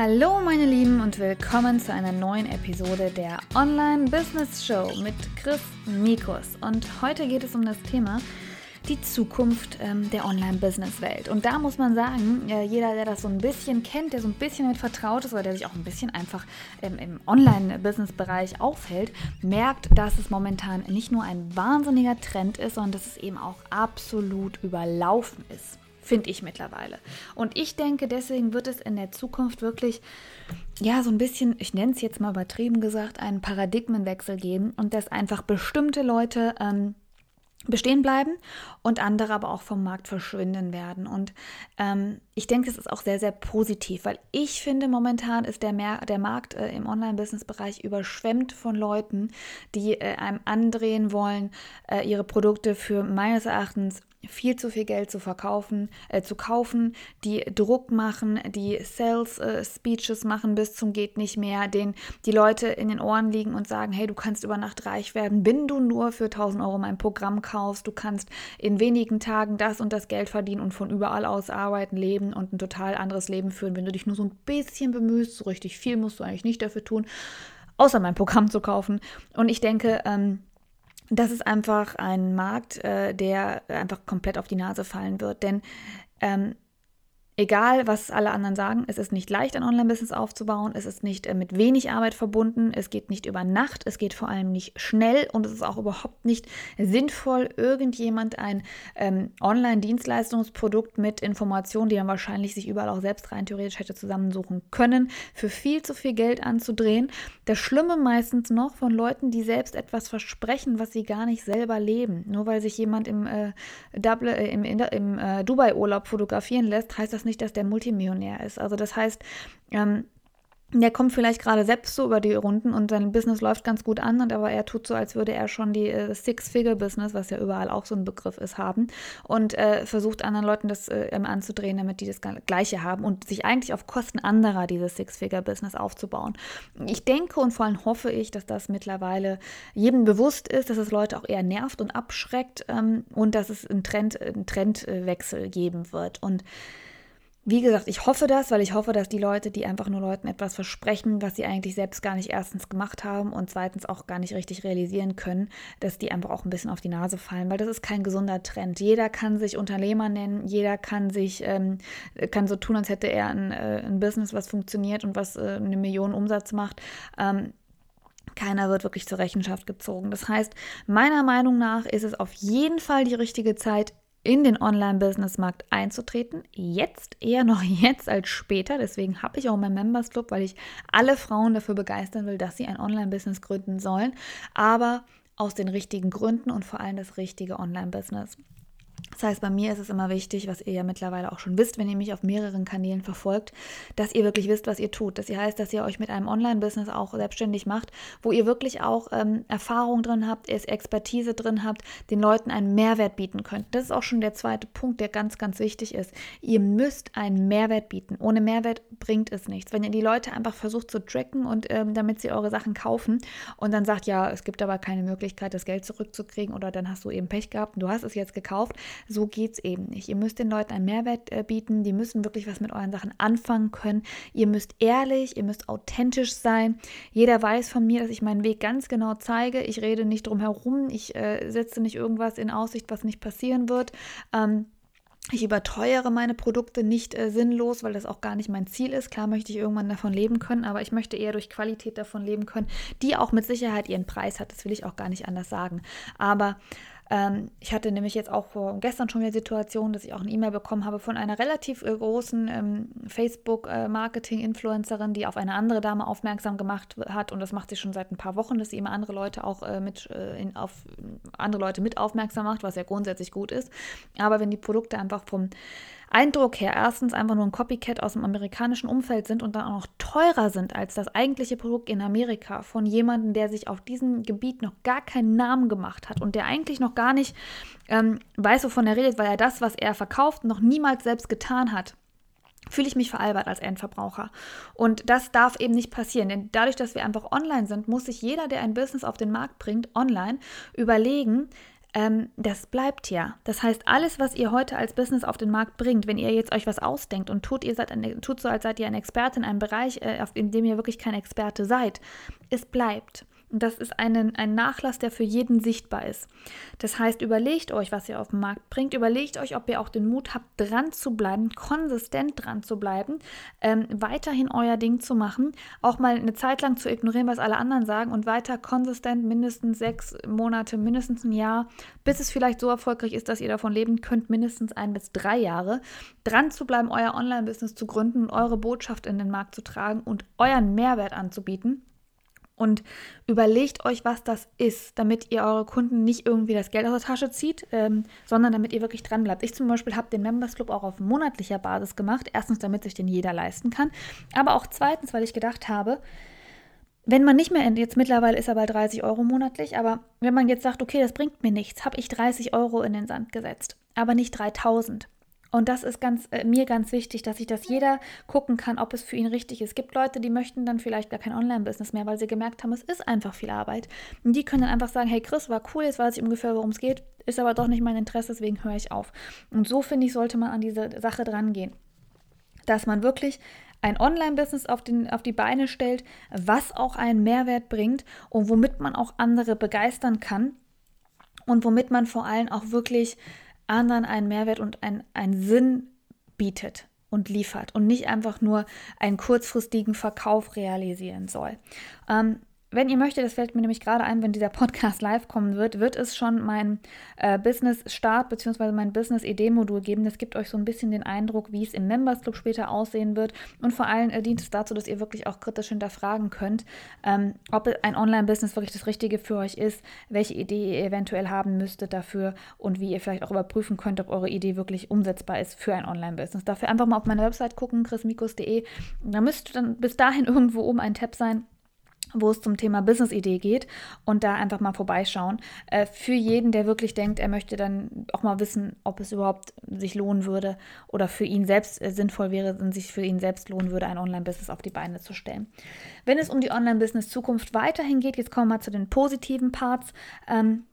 Hallo meine Lieben und willkommen zu einer neuen Episode der Online Business Show mit Chris Mikus. Und heute geht es um das Thema die Zukunft ähm, der Online-Business-Welt. Und da muss man sagen, äh, jeder, der das so ein bisschen kennt, der so ein bisschen damit vertraut ist oder der sich auch ein bisschen einfach ähm, im Online-Business-Bereich aufhält, merkt, dass es momentan nicht nur ein wahnsinniger Trend ist, sondern dass es eben auch absolut überlaufen ist finde ich mittlerweile. Und ich denke, deswegen wird es in der Zukunft wirklich, ja, so ein bisschen, ich nenne es jetzt mal übertrieben gesagt, einen Paradigmenwechsel geben und dass einfach bestimmte Leute ähm, bestehen bleiben und andere aber auch vom Markt verschwinden werden. Und ähm, ich denke, es ist auch sehr, sehr positiv, weil ich finde, momentan ist der, Mer der Markt äh, im Online-Business-Bereich überschwemmt von Leuten, die äh, einem andrehen wollen, äh, ihre Produkte für meines Erachtens viel zu viel Geld zu verkaufen, äh, zu kaufen, die Druck machen, die Sales äh, Speeches machen bis zum geht nicht mehr, den die Leute in den Ohren liegen und sagen, hey, du kannst über Nacht reich werden, wenn du nur für 1000 Euro mein Programm kaufst, du kannst in wenigen Tagen das und das Geld verdienen und von überall aus arbeiten, leben und ein total anderes Leben führen, wenn du dich nur so ein bisschen bemühst, so richtig viel musst du eigentlich nicht dafür tun, außer mein Programm zu kaufen. Und ich denke, ähm, das ist einfach ein Markt, äh, der einfach komplett auf die Nase fallen wird. Denn ähm, Egal, was alle anderen sagen, es ist nicht leicht, ein Online-Business aufzubauen. Es ist nicht äh, mit wenig Arbeit verbunden. Es geht nicht über Nacht. Es geht vor allem nicht schnell und es ist auch überhaupt nicht sinnvoll, irgendjemand ein ähm, Online-Dienstleistungsprodukt mit Informationen, die man wahrscheinlich sich überall auch selbst rein theoretisch hätte zusammensuchen können, für viel zu viel Geld anzudrehen. Das Schlimme meistens noch von Leuten, die selbst etwas versprechen, was sie gar nicht selber leben. Nur weil sich jemand im, äh, äh, im, im äh, Dubai-Urlaub fotografieren lässt, heißt das nicht, dass der Multimillionär ist. Also das heißt, ähm, der kommt vielleicht gerade selbst so über die Runden und sein Business läuft ganz gut an, und aber er tut so, als würde er schon die äh, Six-Figure-Business, was ja überall auch so ein Begriff ist, haben und äh, versucht anderen Leuten das äh, anzudrehen, damit die das Gleiche haben und sich eigentlich auf Kosten anderer dieses Six-Figure-Business aufzubauen. Ich denke und vor allem hoffe ich, dass das mittlerweile jedem bewusst ist, dass es Leute auch eher nervt und abschreckt ähm, und dass es einen, Trend, einen Trendwechsel geben wird. Und wie gesagt, ich hoffe das, weil ich hoffe, dass die Leute, die einfach nur Leuten etwas versprechen, was sie eigentlich selbst gar nicht erstens gemacht haben und zweitens auch gar nicht richtig realisieren können, dass die einfach auch ein bisschen auf die Nase fallen, weil das ist kein gesunder Trend. Jeder kann sich Unternehmer nennen, jeder kann sich, ähm, kann so tun, als hätte er ein, äh, ein Business, was funktioniert und was äh, eine Million Umsatz macht. Ähm, keiner wird wirklich zur Rechenschaft gezogen. Das heißt, meiner Meinung nach ist es auf jeden Fall die richtige Zeit, in den Online-Business-Markt einzutreten. Jetzt, eher noch jetzt als später. Deswegen habe ich auch meinen Members Club, weil ich alle Frauen dafür begeistern will, dass sie ein Online-Business gründen sollen. Aber aus den richtigen Gründen und vor allem das richtige Online-Business. Das heißt, bei mir ist es immer wichtig, was ihr ja mittlerweile auch schon wisst, wenn ihr mich auf mehreren Kanälen verfolgt, dass ihr wirklich wisst, was ihr tut. Das heißt, dass ihr euch mit einem Online-Business auch selbstständig macht, wo ihr wirklich auch ähm, Erfahrung drin habt, Expertise drin habt, den Leuten einen Mehrwert bieten könnt. Das ist auch schon der zweite Punkt, der ganz, ganz wichtig ist. Ihr müsst einen Mehrwert bieten. Ohne Mehrwert bringt es nichts. Wenn ihr die Leute einfach versucht zu tracken und ähm, damit sie eure Sachen kaufen und dann sagt, ja, es gibt aber keine Möglichkeit, das Geld zurückzukriegen oder dann hast du eben Pech gehabt und du hast es jetzt gekauft, so geht es eben nicht. Ihr müsst den Leuten einen Mehrwert äh, bieten, die müssen wirklich was mit euren Sachen anfangen können. Ihr müsst ehrlich, ihr müsst authentisch sein. Jeder weiß von mir, dass ich meinen Weg ganz genau zeige. Ich rede nicht drum herum, ich äh, setze nicht irgendwas in Aussicht, was nicht passieren wird. Ähm, ich überteuere meine Produkte nicht äh, sinnlos, weil das auch gar nicht mein Ziel ist. Klar möchte ich irgendwann davon leben können, aber ich möchte eher durch Qualität davon leben können, die auch mit Sicherheit ihren Preis hat. Das will ich auch gar nicht anders sagen. Aber ähm, ich hatte nämlich jetzt auch vor, gestern schon wieder Situation, dass ich auch eine E-Mail bekommen habe von einer relativ äh, großen ähm, Facebook-Marketing-Influencerin, äh, die auf eine andere Dame aufmerksam gemacht hat. Und das macht sie schon seit ein paar Wochen, dass sie immer andere Leute auch äh, mit äh, in, auf andere Leute mit aufmerksam macht, was ja grundsätzlich gut ist. Aber wenn die Produkte einfach vom Eindruck her erstens einfach nur ein Copycat aus dem amerikanischen Umfeld sind und dann auch noch teurer sind als das eigentliche Produkt in Amerika von jemandem, der sich auf diesem Gebiet noch gar keinen Namen gemacht hat und der eigentlich noch gar nicht ähm, weiß, wovon er redet, weil er das, was er verkauft, noch niemals selbst getan hat fühle ich mich veralbert als Endverbraucher. Und das darf eben nicht passieren, denn dadurch, dass wir einfach online sind, muss sich jeder, der ein Business auf den Markt bringt, online überlegen, ähm, das bleibt ja. Das heißt, alles, was ihr heute als Business auf den Markt bringt, wenn ihr jetzt euch was ausdenkt und tut, ihr seid eine, tut so, als seid ihr ein Experte in einem Bereich, äh, in dem ihr wirklich kein Experte seid, es bleibt. Und das ist ein, ein Nachlass, der für jeden sichtbar ist. Das heißt, überlegt euch, was ihr auf den Markt bringt. Überlegt euch, ob ihr auch den Mut habt, dran zu bleiben, konsistent dran zu bleiben, ähm, weiterhin euer Ding zu machen, auch mal eine Zeit lang zu ignorieren, was alle anderen sagen und weiter konsistent mindestens sechs Monate, mindestens ein Jahr, bis es vielleicht so erfolgreich ist, dass ihr davon leben könnt, mindestens ein bis drei Jahre, dran zu bleiben, euer Online-Business zu gründen eure Botschaft in den Markt zu tragen und euren Mehrwert anzubieten und überlegt euch, was das ist, damit ihr eure Kunden nicht irgendwie das Geld aus der Tasche zieht, ähm, sondern damit ihr wirklich dran bleibt. Ich zum Beispiel habe den Members Club auch auf monatlicher Basis gemacht. Erstens, damit sich den jeder leisten kann, aber auch zweitens, weil ich gedacht habe, wenn man nicht mehr, jetzt mittlerweile ist er bei 30 Euro monatlich, aber wenn man jetzt sagt, okay, das bringt mir nichts, habe ich 30 Euro in den Sand gesetzt, aber nicht 3000. Und das ist ganz, äh, mir ganz wichtig, dass sich das jeder gucken kann, ob es für ihn richtig ist. Es gibt Leute, die möchten dann vielleicht gar kein Online-Business mehr, weil sie gemerkt haben, es ist einfach viel Arbeit. Und die können dann einfach sagen, hey Chris, war cool, jetzt weiß ich ungefähr, worum es geht, ist aber doch nicht mein Interesse, deswegen höre ich auf. Und so finde ich, sollte man an diese Sache dran gehen. Dass man wirklich ein Online-Business auf, auf die Beine stellt, was auch einen Mehrwert bringt und womit man auch andere begeistern kann und womit man vor allem auch wirklich anderen einen Mehrwert und einen Sinn bietet und liefert und nicht einfach nur einen kurzfristigen Verkauf realisieren soll. Ähm, wenn ihr möchtet, das fällt mir nämlich gerade ein, wenn dieser Podcast live kommen wird, wird es schon mein äh, Business-Start bzw. mein Business-Idee-Modul geben. Das gibt euch so ein bisschen den Eindruck, wie es im Members Club später aussehen wird. Und vor allem äh, dient es dazu, dass ihr wirklich auch kritisch hinterfragen könnt, ähm, ob ein Online-Business wirklich das Richtige für euch ist, welche Idee ihr eventuell haben müsstet dafür und wie ihr vielleicht auch überprüfen könnt, ob eure Idee wirklich umsetzbar ist für ein Online-Business. Dafür einfach mal auf meine Website gucken, chrismikus.de. Da müsste dann bis dahin irgendwo oben ein Tab sein wo es zum Thema Business-Idee geht und da einfach mal vorbeischauen. Äh, für jeden, der wirklich denkt, er möchte dann auch mal wissen, ob es überhaupt sich lohnen würde oder für ihn selbst äh, sinnvoll wäre und sich für ihn selbst lohnen würde, ein Online-Business auf die Beine zu stellen. Wenn es um die Online-Business-Zukunft weiterhin geht, jetzt kommen wir mal zu den positiven Parts. Ähm,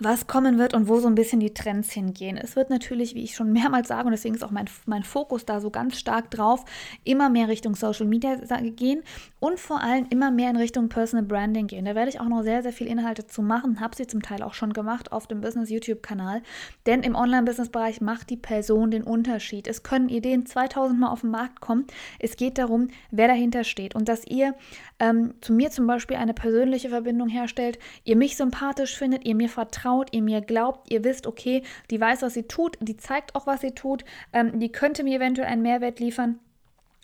was kommen wird und wo so ein bisschen die Trends hingehen. Es wird natürlich, wie ich schon mehrmals sage, und deswegen ist auch mein, mein Fokus da so ganz stark drauf, immer mehr Richtung Social Media gehen und vor allem immer mehr in Richtung Personal Branding gehen. Da werde ich auch noch sehr, sehr viel Inhalte zu machen, habe sie zum Teil auch schon gemacht auf dem Business YouTube-Kanal, denn im Online-Business-Bereich macht die Person den Unterschied. Es können Ideen 2000 Mal auf den Markt kommen. Es geht darum, wer dahinter steht und dass ihr ähm, zu mir zum Beispiel eine persönliche Verbindung herstellt, ihr mich sympathisch findet, ihr mir vertraut, vertraut, ihr mir glaubt, ihr wisst, okay, die weiß, was sie tut, die zeigt auch, was sie tut, ähm, die könnte mir eventuell einen Mehrwert liefern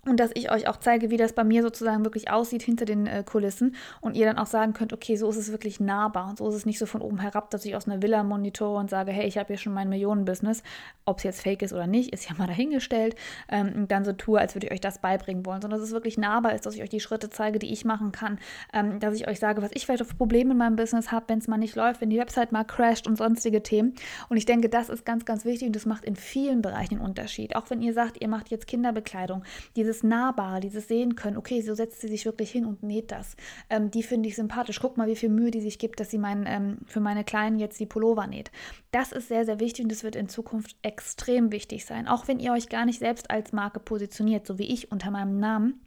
und dass ich euch auch zeige, wie das bei mir sozusagen wirklich aussieht hinter den äh, Kulissen und ihr dann auch sagen könnt, okay, so ist es wirklich nahbar und so ist es nicht so von oben herab, dass ich aus einer Villa monitore und sage, hey, ich habe hier schon mein Millionenbusiness, ob es jetzt fake ist oder nicht, ist ja mal dahingestellt ähm, und dann so tue, als würde ich euch das beibringen wollen, sondern dass es wirklich nahbar ist, dass ich euch die Schritte zeige, die ich machen kann, ähm, dass ich euch sage, was ich vielleicht für Probleme in meinem Business habe, wenn es mal nicht läuft, wenn die Website mal crasht und sonstige Themen. Und ich denke, das ist ganz, ganz wichtig und das macht in vielen Bereichen einen Unterschied, auch wenn ihr sagt, ihr macht jetzt Kinderbekleidung, diese dieses Nahbare, dieses Sehen können, okay, so setzt sie sich wirklich hin und näht das. Ähm, die finde ich sympathisch. Guck mal, wie viel Mühe die sich gibt, dass sie mein, ähm, für meine Kleinen jetzt die Pullover näht. Das ist sehr, sehr wichtig und das wird in Zukunft extrem wichtig sein. Auch wenn ihr euch gar nicht selbst als Marke positioniert, so wie ich unter meinem Namen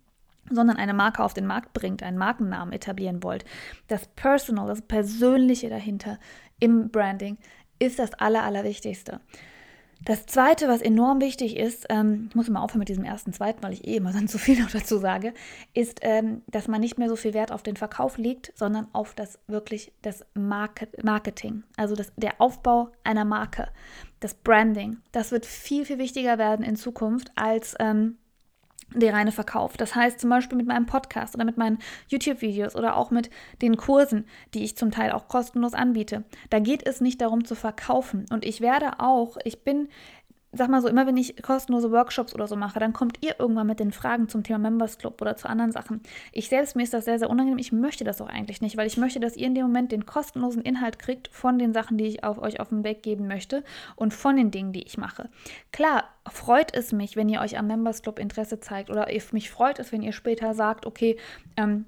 sondern eine Marke auf den Markt bringt, einen Markennamen etablieren wollt. Das Personal, das Persönliche dahinter im Branding ist das Aller, Allerwichtigste. Das zweite, was enorm wichtig ist, ähm, ich muss mal aufhören mit diesem ersten, zweiten, weil ich eh immer dann zu viel noch dazu sage, ist, ähm, dass man nicht mehr so viel Wert auf den Verkauf legt, sondern auf das wirklich das Market Marketing, also das, der Aufbau einer Marke, das Branding. Das wird viel, viel wichtiger werden in Zukunft als ähm, der reine Verkauf. Das heißt zum Beispiel mit meinem Podcast oder mit meinen YouTube-Videos oder auch mit den Kursen, die ich zum Teil auch kostenlos anbiete. Da geht es nicht darum zu verkaufen. Und ich werde auch, ich bin sag mal so, immer wenn ich kostenlose Workshops oder so mache, dann kommt ihr irgendwann mit den Fragen zum Thema Members Club oder zu anderen Sachen. Ich selbst, mir ist das sehr, sehr unangenehm. Ich möchte das auch eigentlich nicht, weil ich möchte, dass ihr in dem Moment den kostenlosen Inhalt kriegt von den Sachen, die ich auf euch auf den Weg geben möchte und von den Dingen, die ich mache. Klar, freut es mich, wenn ihr euch am Members Club Interesse zeigt oder mich freut es, wenn ihr später sagt, okay, ähm,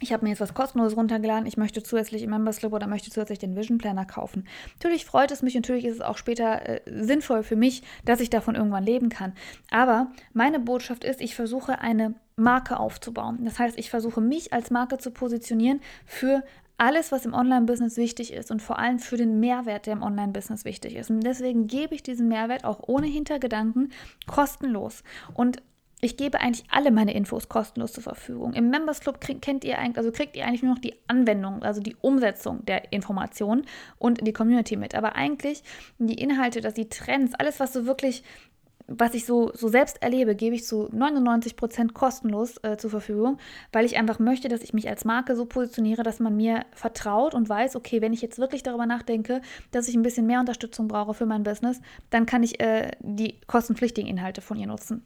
ich habe mir jetzt was kostenloses runtergeladen, ich möchte zusätzlich im Members Club oder möchte zusätzlich den Vision Planner kaufen. Natürlich freut es mich, natürlich ist es auch später äh, sinnvoll für mich, dass ich davon irgendwann leben kann. Aber meine Botschaft ist, ich versuche eine Marke aufzubauen. Das heißt, ich versuche mich als Marke zu positionieren für alles, was im Online-Business wichtig ist und vor allem für den Mehrwert, der im Online-Business wichtig ist. Und deswegen gebe ich diesen Mehrwert auch ohne Hintergedanken kostenlos. Und ich gebe eigentlich alle meine Infos kostenlos zur Verfügung. Im Members Club krieg, kennt ihr eigentlich, also kriegt ihr eigentlich nur noch die Anwendung, also die Umsetzung der Informationen und die Community mit. Aber eigentlich die Inhalte, dass die Trends, alles, was so wirklich was ich so, so selbst erlebe, gebe ich zu 99 Prozent kostenlos äh, zur Verfügung, weil ich einfach möchte, dass ich mich als Marke so positioniere, dass man mir vertraut und weiß, okay, wenn ich jetzt wirklich darüber nachdenke, dass ich ein bisschen mehr Unterstützung brauche für mein Business, dann kann ich äh, die kostenpflichtigen Inhalte von ihr nutzen.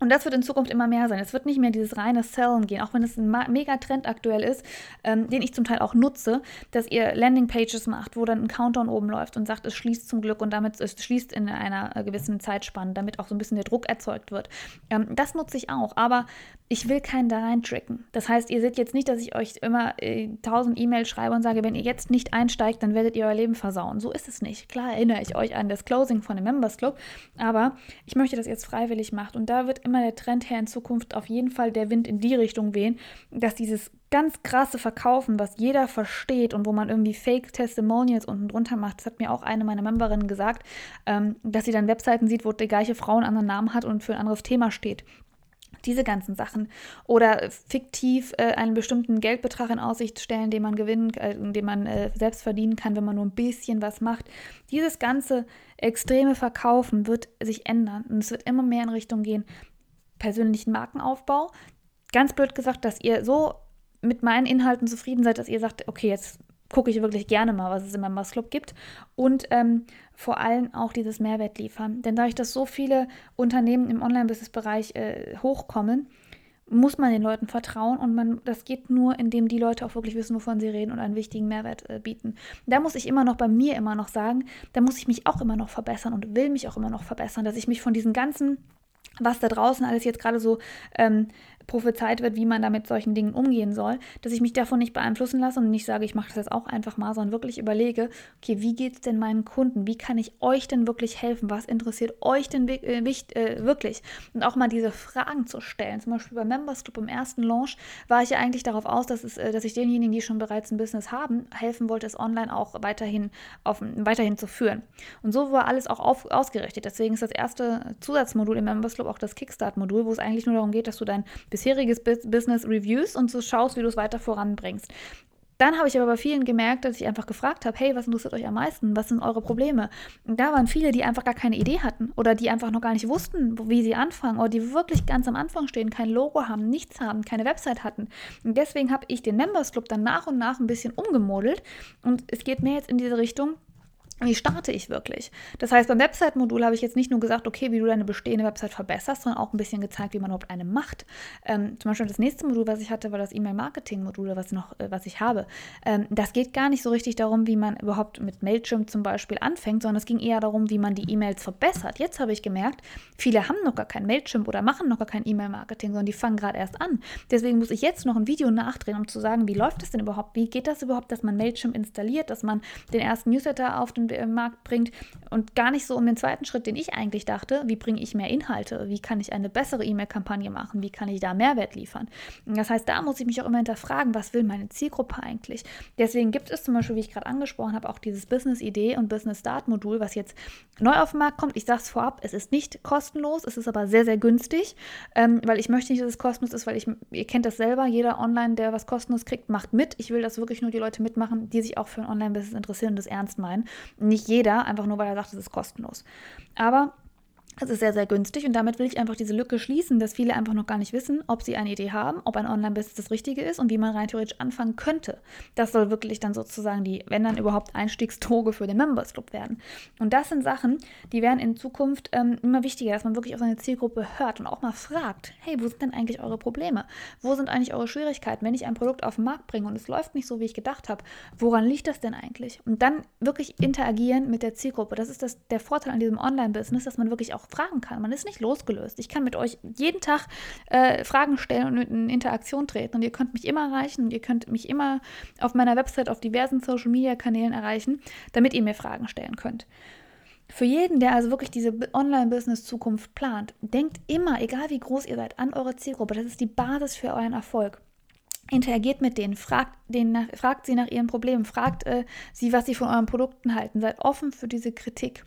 Und das wird in Zukunft immer mehr sein. Es wird nicht mehr dieses reine Sellen gehen, auch wenn es ein mega Trend aktuell ist, ähm, den ich zum Teil auch nutze, dass ihr Landingpages macht, wo dann ein Countdown oben läuft und sagt, es schließt zum Glück und damit es schließt in einer äh, gewissen Zeitspanne, damit auch so ein bisschen der Druck erzeugt wird. Ähm, das nutze ich auch, aber ich will keinen da reintricken. Das heißt, ihr seht jetzt nicht, dass ich euch immer äh, tausend äh, E-Mails schreibe und sage, wenn ihr jetzt nicht einsteigt, dann werdet ihr euer Leben versauen. So ist es nicht. Klar erinnere ich euch an das Closing von dem Members Club, aber ich möchte, dass ihr es freiwillig macht und da wird immer der Trend her in Zukunft auf jeden Fall der Wind in die Richtung wehen, dass dieses ganz krasse Verkaufen, was jeder versteht und wo man irgendwie Fake-Testimonials unten drunter macht, das hat mir auch eine meiner Memberinnen gesagt, ähm, dass sie dann Webseiten sieht, wo die gleiche Frau einen anderen Namen hat und für ein anderes Thema steht. Diese ganzen Sachen. Oder fiktiv äh, einen bestimmten Geldbetrag in Aussicht stellen, den man gewinnen, äh, den man äh, selbst verdienen kann, wenn man nur ein bisschen was macht. Dieses ganze extreme Verkaufen wird sich ändern und es wird immer mehr in Richtung gehen, persönlichen Markenaufbau. Ganz blöd gesagt, dass ihr so mit meinen Inhalten zufrieden seid, dass ihr sagt, okay, jetzt gucke ich wirklich gerne mal, was es in meinem Members Club gibt. Und ähm, vor allem auch dieses Mehrwert liefern. Denn dadurch, dass so viele Unternehmen im Online-Business-Bereich äh, hochkommen, muss man den Leuten vertrauen und man, das geht nur, indem die Leute auch wirklich wissen, wovon sie reden und einen wichtigen Mehrwert äh, bieten. Da muss ich immer noch bei mir immer noch sagen, da muss ich mich auch immer noch verbessern und will mich auch immer noch verbessern, dass ich mich von diesen ganzen was da draußen alles jetzt gerade so ähm, prophezeit wird, wie man da mit solchen Dingen umgehen soll, dass ich mich davon nicht beeinflussen lasse und nicht sage, ich mache das jetzt auch einfach mal, sondern wirklich überlege, okay, wie geht es denn meinen Kunden? Wie kann ich euch denn wirklich helfen? Was interessiert euch denn äh, äh, wirklich? Und auch mal diese Fragen zu stellen. Zum Beispiel bei Members Club im ersten Launch war ich ja eigentlich darauf aus, dass, es, äh, dass ich denjenigen, die schon bereits ein Business haben, helfen wollte, es online auch weiterhin, auf, weiterhin zu führen. Und so war alles auch auf, ausgerichtet. Deswegen ist das erste Zusatzmodul im Members Club auch das Kickstart-Modul, wo es eigentlich nur darum geht, dass du dein bisheriges Business reviewst und so schaust, wie du es weiter voranbringst. Dann habe ich aber bei vielen gemerkt, dass ich einfach gefragt habe, hey, was interessiert euch am meisten? Was sind eure Probleme? Und da waren viele, die einfach gar keine Idee hatten oder die einfach noch gar nicht wussten, wie sie anfangen oder die wirklich ganz am Anfang stehen, kein Logo haben, nichts haben, keine Website hatten. Und deswegen habe ich den Members Club dann nach und nach ein bisschen umgemodelt und es geht mehr jetzt in diese Richtung, wie starte ich wirklich? Das heißt, beim Website-Modul habe ich jetzt nicht nur gesagt, okay, wie du deine bestehende Website verbesserst, sondern auch ein bisschen gezeigt, wie man überhaupt eine macht. Ähm, zum Beispiel das nächste Modul, was ich hatte, war das E-Mail-Marketing-Modul, was, äh, was ich habe. Ähm, das geht gar nicht so richtig darum, wie man überhaupt mit Mailchimp zum Beispiel anfängt, sondern es ging eher darum, wie man die E-Mails verbessert. Jetzt habe ich gemerkt, viele haben noch gar kein Mailchimp oder machen noch gar kein E-Mail-Marketing, sondern die fangen gerade erst an. Deswegen muss ich jetzt noch ein Video nachdrehen, um zu sagen, wie läuft das denn überhaupt? Wie geht das überhaupt, dass man Mailchimp installiert, dass man den ersten Newsletter auf den Markt bringt und gar nicht so um den zweiten Schritt, den ich eigentlich dachte, wie bringe ich mehr Inhalte, wie kann ich eine bessere E-Mail-Kampagne machen, wie kann ich da Mehrwert liefern. Das heißt, da muss ich mich auch immer hinterfragen, was will meine Zielgruppe eigentlich. Deswegen gibt es zum Beispiel, wie ich gerade angesprochen habe, auch dieses Business-Idee und Business-Start-Modul, was jetzt neu auf den Markt kommt. Ich sage es vorab, es ist nicht kostenlos, es ist aber sehr, sehr günstig, ähm, weil ich möchte nicht, dass es kostenlos ist, weil ich, ihr kennt das selber, jeder Online, der was kostenlos kriegt, macht mit. Ich will, dass wirklich nur die Leute mitmachen, die sich auch für ein Online-Business interessieren und das ernst meinen. Nicht jeder, einfach nur weil er sagt, es ist kostenlos. Aber es ist sehr, sehr günstig und damit will ich einfach diese Lücke schließen, dass viele einfach noch gar nicht wissen, ob sie eine Idee haben, ob ein Online-Business das Richtige ist und wie man rein theoretisch anfangen könnte. Das soll wirklich dann sozusagen die, wenn dann überhaupt, Einstiegsdroge für den Members Club werden. Und das sind Sachen, die werden in Zukunft ähm, immer wichtiger, dass man wirklich auf seine Zielgruppe hört und auch mal fragt, hey, wo sind denn eigentlich eure Probleme? Wo sind eigentlich eure Schwierigkeiten? Wenn ich ein Produkt auf den Markt bringe und es läuft nicht so, wie ich gedacht habe, woran liegt das denn eigentlich? Und dann wirklich interagieren mit der Zielgruppe. Das ist das, der Vorteil an diesem Online-Business, dass man wirklich auch fragen kann. Man ist nicht losgelöst. Ich kann mit euch jeden Tag äh, Fragen stellen und in Interaktion treten. Und ihr könnt mich immer erreichen und ihr könnt mich immer auf meiner Website auf diversen Social-Media-Kanälen erreichen, damit ihr mir Fragen stellen könnt. Für jeden, der also wirklich diese Online-Business-Zukunft plant, denkt immer, egal wie groß ihr seid, an eure Zielgruppe. Das ist die Basis für euren Erfolg interagiert mit denen, fragt, denen nach, fragt sie nach ihren Problemen, fragt äh, sie, was sie von euren Produkten halten. Seid offen für diese Kritik.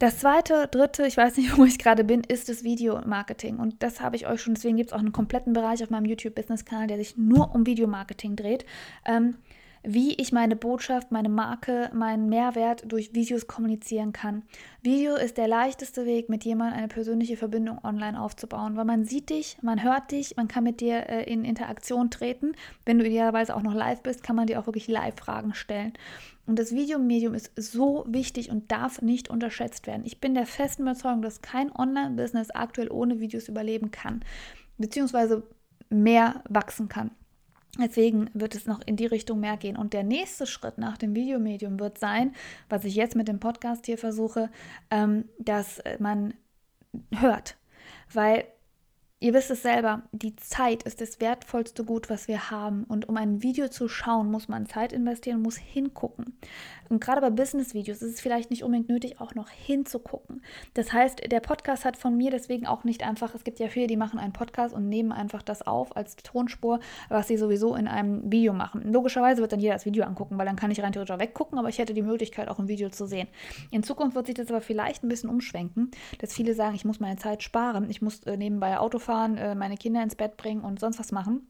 Das zweite, dritte, ich weiß nicht, wo ich gerade bin, ist das Videomarketing. Und das habe ich euch schon, deswegen gibt es auch einen kompletten Bereich auf meinem YouTube-Business-Kanal, der sich nur um Videomarketing dreht. Ähm, wie ich meine Botschaft, meine Marke, meinen Mehrwert durch Videos kommunizieren kann. Video ist der leichteste Weg, mit jemandem eine persönliche Verbindung online aufzubauen, weil man sieht dich, man hört dich, man kann mit dir äh, in Interaktion treten. Wenn du idealerweise auch noch live bist, kann man dir auch wirklich Live-Fragen stellen. Und das Videomedium ist so wichtig und darf nicht unterschätzt werden. Ich bin der festen Überzeugung, dass kein Online-Business aktuell ohne Videos überleben kann, beziehungsweise mehr wachsen kann. Deswegen wird es noch in die Richtung mehr gehen. Und der nächste Schritt nach dem Videomedium wird sein, was ich jetzt mit dem Podcast hier versuche, ähm, dass man hört. Weil Ihr wisst es selber, die Zeit ist das wertvollste Gut, was wir haben. Und um ein Video zu schauen, muss man Zeit investieren, muss hingucken. Und gerade bei Business-Videos ist es vielleicht nicht unbedingt nötig, auch noch hinzugucken. Das heißt, der Podcast hat von mir deswegen auch nicht einfach, es gibt ja viele, die machen einen Podcast und nehmen einfach das auf als Tonspur, was sie sowieso in einem Video machen. Logischerweise wird dann jeder das Video angucken, weil dann kann ich rein theoretisch auch weggucken, aber ich hätte die Möglichkeit, auch ein Video zu sehen. In Zukunft wird sich das aber vielleicht ein bisschen umschwenken, dass viele sagen, ich muss meine Zeit sparen, ich muss äh, nebenbei Auto fahren äh, meine Kinder ins Bett bringen und sonst was machen.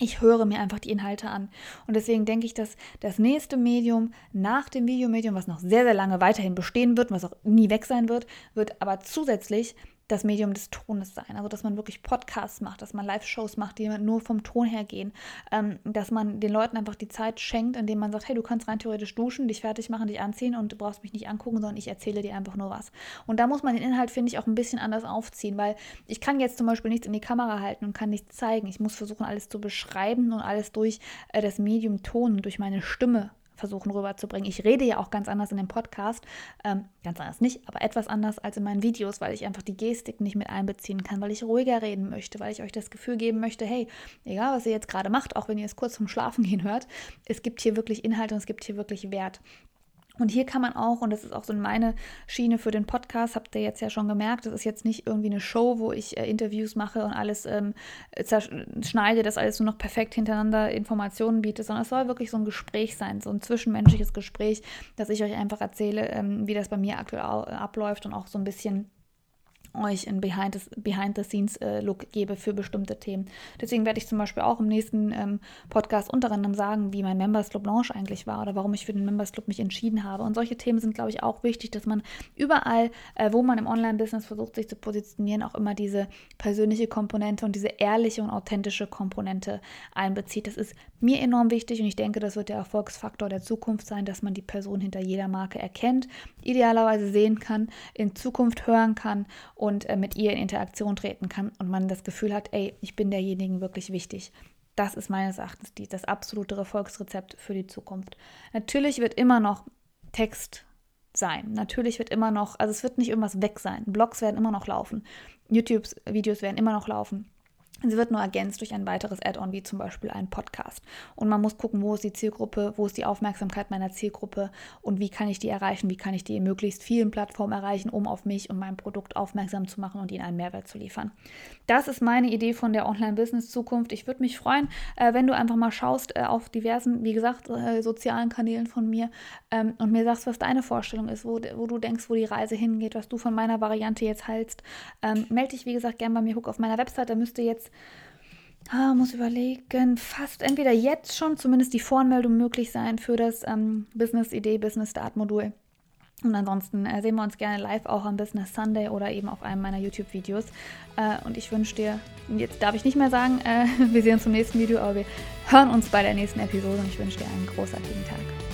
Ich höre mir einfach die Inhalte an. Und deswegen denke ich, dass das nächste Medium nach dem Videomedium, was noch sehr, sehr lange weiterhin bestehen wird, was auch nie weg sein wird, wird aber zusätzlich das Medium des Tones sein. Also, dass man wirklich Podcasts macht, dass man Live-Shows macht, die nur vom Ton her gehen. Ähm, dass man den Leuten einfach die Zeit schenkt, indem man sagt, hey, du kannst rein theoretisch duschen, dich fertig machen, dich anziehen und du brauchst mich nicht angucken, sondern ich erzähle dir einfach nur was. Und da muss man den Inhalt, finde ich, auch ein bisschen anders aufziehen, weil ich kann jetzt zum Beispiel nichts in die Kamera halten und kann nichts zeigen. Ich muss versuchen, alles zu beschreiben und alles durch äh, das Medium Ton, durch meine Stimme versuchen rüberzubringen. Ich rede ja auch ganz anders in dem Podcast, ähm, ganz anders nicht, aber etwas anders als in meinen Videos, weil ich einfach die Gestik nicht mit einbeziehen kann, weil ich ruhiger reden möchte, weil ich euch das Gefühl geben möchte, hey, egal was ihr jetzt gerade macht, auch wenn ihr es kurz zum Schlafen gehen hört, es gibt hier wirklich Inhalt und es gibt hier wirklich Wert. Und hier kann man auch, und das ist auch so meine Schiene für den Podcast, habt ihr jetzt ja schon gemerkt, das ist jetzt nicht irgendwie eine Show, wo ich äh, Interviews mache und alles ähm, schneide, das alles nur noch perfekt hintereinander Informationen biete, sondern es soll wirklich so ein Gespräch sein, so ein zwischenmenschliches Gespräch, dass ich euch einfach erzähle, ähm, wie das bei mir aktuell abläuft und auch so ein bisschen euch einen Behind-the-Scenes-Look äh, gebe für bestimmte Themen. Deswegen werde ich zum Beispiel auch im nächsten ähm, Podcast unter anderem sagen, wie mein Members Club Launch eigentlich war oder warum ich für den Members Club mich entschieden habe. Und solche Themen sind, glaube ich, auch wichtig, dass man überall, äh, wo man im Online-Business versucht, sich zu positionieren, auch immer diese persönliche Komponente und diese ehrliche und authentische Komponente einbezieht. Das ist mir enorm wichtig und ich denke, das wird der Erfolgsfaktor der Zukunft sein, dass man die Person hinter jeder Marke erkennt, idealerweise sehen kann, in Zukunft hören kann und äh, mit ihr in Interaktion treten kann und man das Gefühl hat, ey, ich bin derjenigen wirklich wichtig. Das ist meines Erachtens die, das absolute Erfolgsrezept für die Zukunft. Natürlich wird immer noch Text sein. Natürlich wird immer noch, also es wird nicht irgendwas weg sein. Blogs werden immer noch laufen. YouTube-Videos werden immer noch laufen. Sie wird nur ergänzt durch ein weiteres Add-on, wie zum Beispiel ein Podcast. Und man muss gucken, wo ist die Zielgruppe, wo ist die Aufmerksamkeit meiner Zielgruppe und wie kann ich die erreichen, wie kann ich die in möglichst vielen Plattformen erreichen, um auf mich und mein Produkt aufmerksam zu machen und ihnen einen Mehrwert zu liefern. Das ist meine Idee von der Online-Business-Zukunft. Ich würde mich freuen, äh, wenn du einfach mal schaust äh, auf diversen, wie gesagt, äh, sozialen Kanälen von mir ähm, und mir sagst, was deine Vorstellung ist, wo, wo du denkst, wo die Reise hingeht, was du von meiner Variante jetzt hältst. Ähm, melde dich, wie gesagt, gerne bei mir. Guck auf meiner Website, da müsste jetzt Ah, muss überlegen, fast entweder jetzt schon zumindest die Voranmeldung möglich sein für das ähm, Business Idee, Business Start Modul. Und ansonsten äh, sehen wir uns gerne live auch am Business Sunday oder eben auf einem meiner YouTube-Videos. Äh, und ich wünsche dir, jetzt darf ich nicht mehr sagen, äh, wir sehen uns zum nächsten Video, aber wir hören uns bei der nächsten Episode und ich wünsche dir einen großartigen Tag.